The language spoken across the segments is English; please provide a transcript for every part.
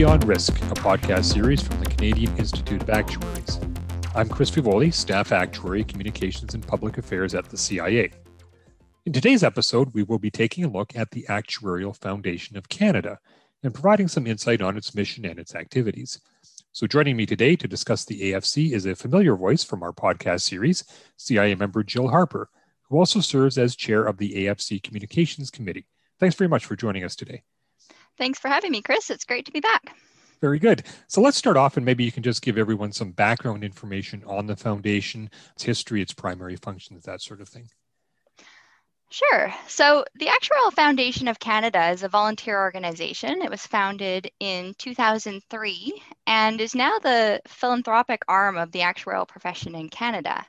Beyond Risk, a podcast series from the Canadian Institute of Actuaries. I'm Chris Fievoli, Staff Actuary, Communications and Public Affairs at the CIA. In today's episode, we will be taking a look at the Actuarial Foundation of Canada and providing some insight on its mission and its activities. So, joining me today to discuss the AFC is a familiar voice from our podcast series, CIA member Jill Harper, who also serves as chair of the AFC Communications Committee. Thanks very much for joining us today. Thanks for having me, Chris. It's great to be back. Very good. So let's start off, and maybe you can just give everyone some background information on the foundation, its history, its primary functions, that sort of thing. Sure. So, the Actuarial Foundation of Canada is a volunteer organization. It was founded in 2003 and is now the philanthropic arm of the actuarial profession in Canada.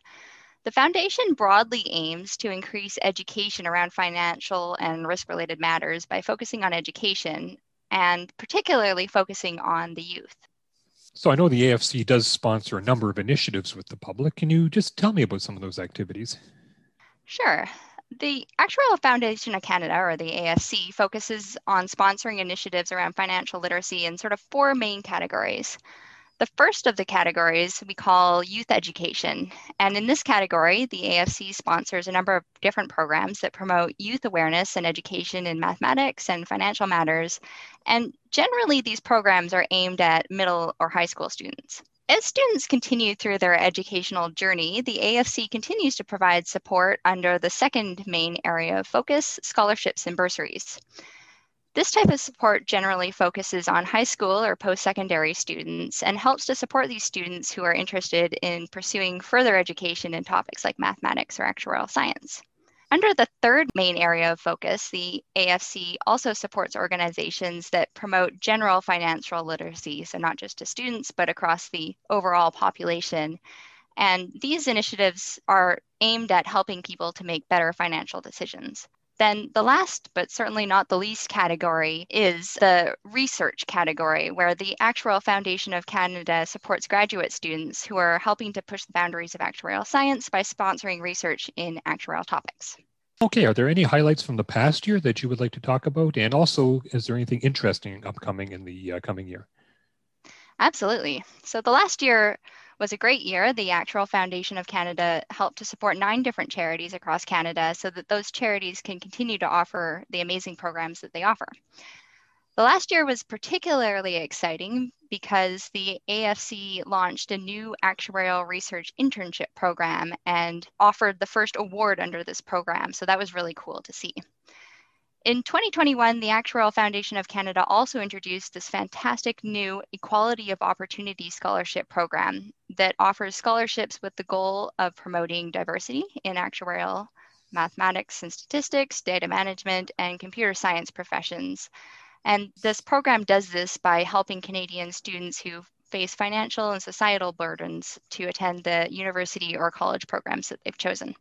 The foundation broadly aims to increase education around financial and risk related matters by focusing on education and particularly focusing on the youth. So, I know the AFC does sponsor a number of initiatives with the public. Can you just tell me about some of those activities? Sure. The Actuarial Foundation of Canada, or the AFC, focuses on sponsoring initiatives around financial literacy in sort of four main categories. The first of the categories we call youth education. And in this category, the AFC sponsors a number of different programs that promote youth awareness and education in mathematics and financial matters. And generally, these programs are aimed at middle or high school students. As students continue through their educational journey, the AFC continues to provide support under the second main area of focus scholarships and bursaries. This type of support generally focuses on high school or post secondary students and helps to support these students who are interested in pursuing further education in topics like mathematics or actuarial science. Under the third main area of focus, the AFC also supports organizations that promote general financial literacy, so not just to students, but across the overall population. And these initiatives are aimed at helping people to make better financial decisions. Then the last, but certainly not the least category is the research category, where the Actuarial Foundation of Canada supports graduate students who are helping to push the boundaries of actuarial science by sponsoring research in actuarial topics. Okay, are there any highlights from the past year that you would like to talk about? And also, is there anything interesting upcoming in the uh, coming year? Absolutely. So, the last year was a great year. The Actual Foundation of Canada helped to support nine different charities across Canada so that those charities can continue to offer the amazing programs that they offer. The last year was particularly exciting because the AFC launched a new actuarial research internship program and offered the first award under this program. So that was really cool to see. In 2021, the Actuarial Foundation of Canada also introduced this fantastic new Equality of Opportunity Scholarship Program that offers scholarships with the goal of promoting diversity in actuarial, mathematics and statistics, data management, and computer science professions. And this program does this by helping Canadian students who face financial and societal burdens to attend the university or college programs that they've chosen.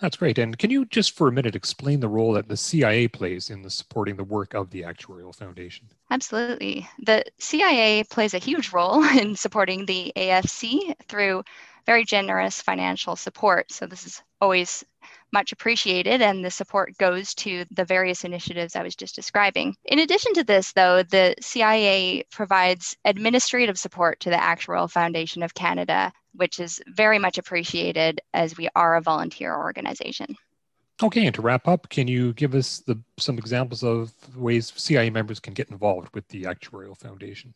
That's great. And can you just for a minute explain the role that the CIA plays in the supporting the work of the Actuarial Foundation? Absolutely. The CIA plays a huge role in supporting the AFC through very generous financial support. So this is always much appreciated, and the support goes to the various initiatives I was just describing. In addition to this, though, the CIA provides administrative support to the Actuarial Foundation of Canada, which is very much appreciated as we are a volunteer organization. Okay, and to wrap up, can you give us the, some examples of ways CIA members can get involved with the Actuarial Foundation?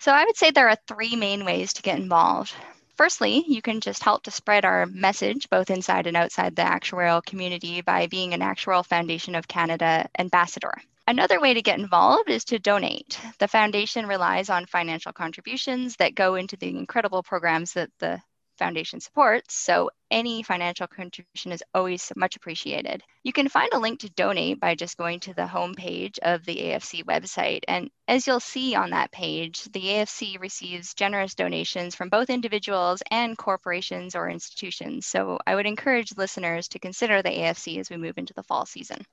So, I would say there are three main ways to get involved. Firstly, you can just help to spread our message both inside and outside the actuarial community by being an Actuarial Foundation of Canada ambassador. Another way to get involved is to donate. The foundation relies on financial contributions that go into the incredible programs that the Foundation supports, so any financial contribution is always much appreciated. You can find a link to donate by just going to the homepage of the AFC website. And as you'll see on that page, the AFC receives generous donations from both individuals and corporations or institutions. So I would encourage listeners to consider the AFC as we move into the fall season.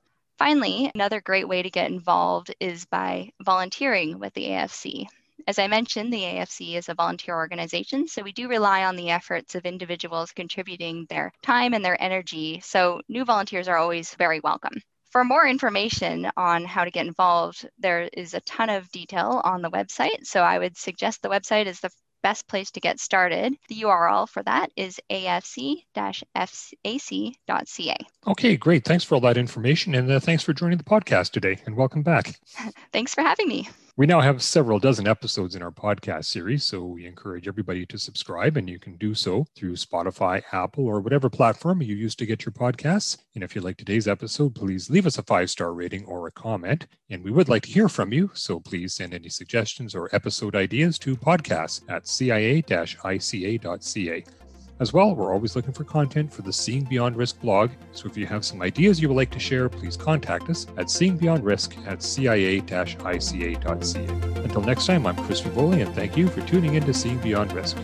Finally, another great way to get involved is by volunteering with the AFC. As I mentioned, the AFC is a volunteer organization, so we do rely on the efforts of individuals contributing their time and their energy. So new volunteers are always very welcome. For more information on how to get involved, there is a ton of detail on the website. So I would suggest the website is the best place to get started. The URL for that is afc-fac.ca. Okay, great. Thanks for all that information and uh, thanks for joining the podcast today and welcome back. thanks for having me. We now have several dozen episodes in our podcast series, so we encourage everybody to subscribe, and you can do so through Spotify, Apple, or whatever platform you use to get your podcasts. And if you like today's episode, please leave us a five star rating or a comment. And we would like to hear from you, so please send any suggestions or episode ideas to podcasts at cia ica.ca. As well, we're always looking for content for the Seeing Beyond Risk blog, so if you have some ideas you would like to share, please contact us at seeingbeyondrisk at cia-ica.ca. Until next time, I'm Chris Fievoli, and thank you for tuning in to Seeing Beyond Risk.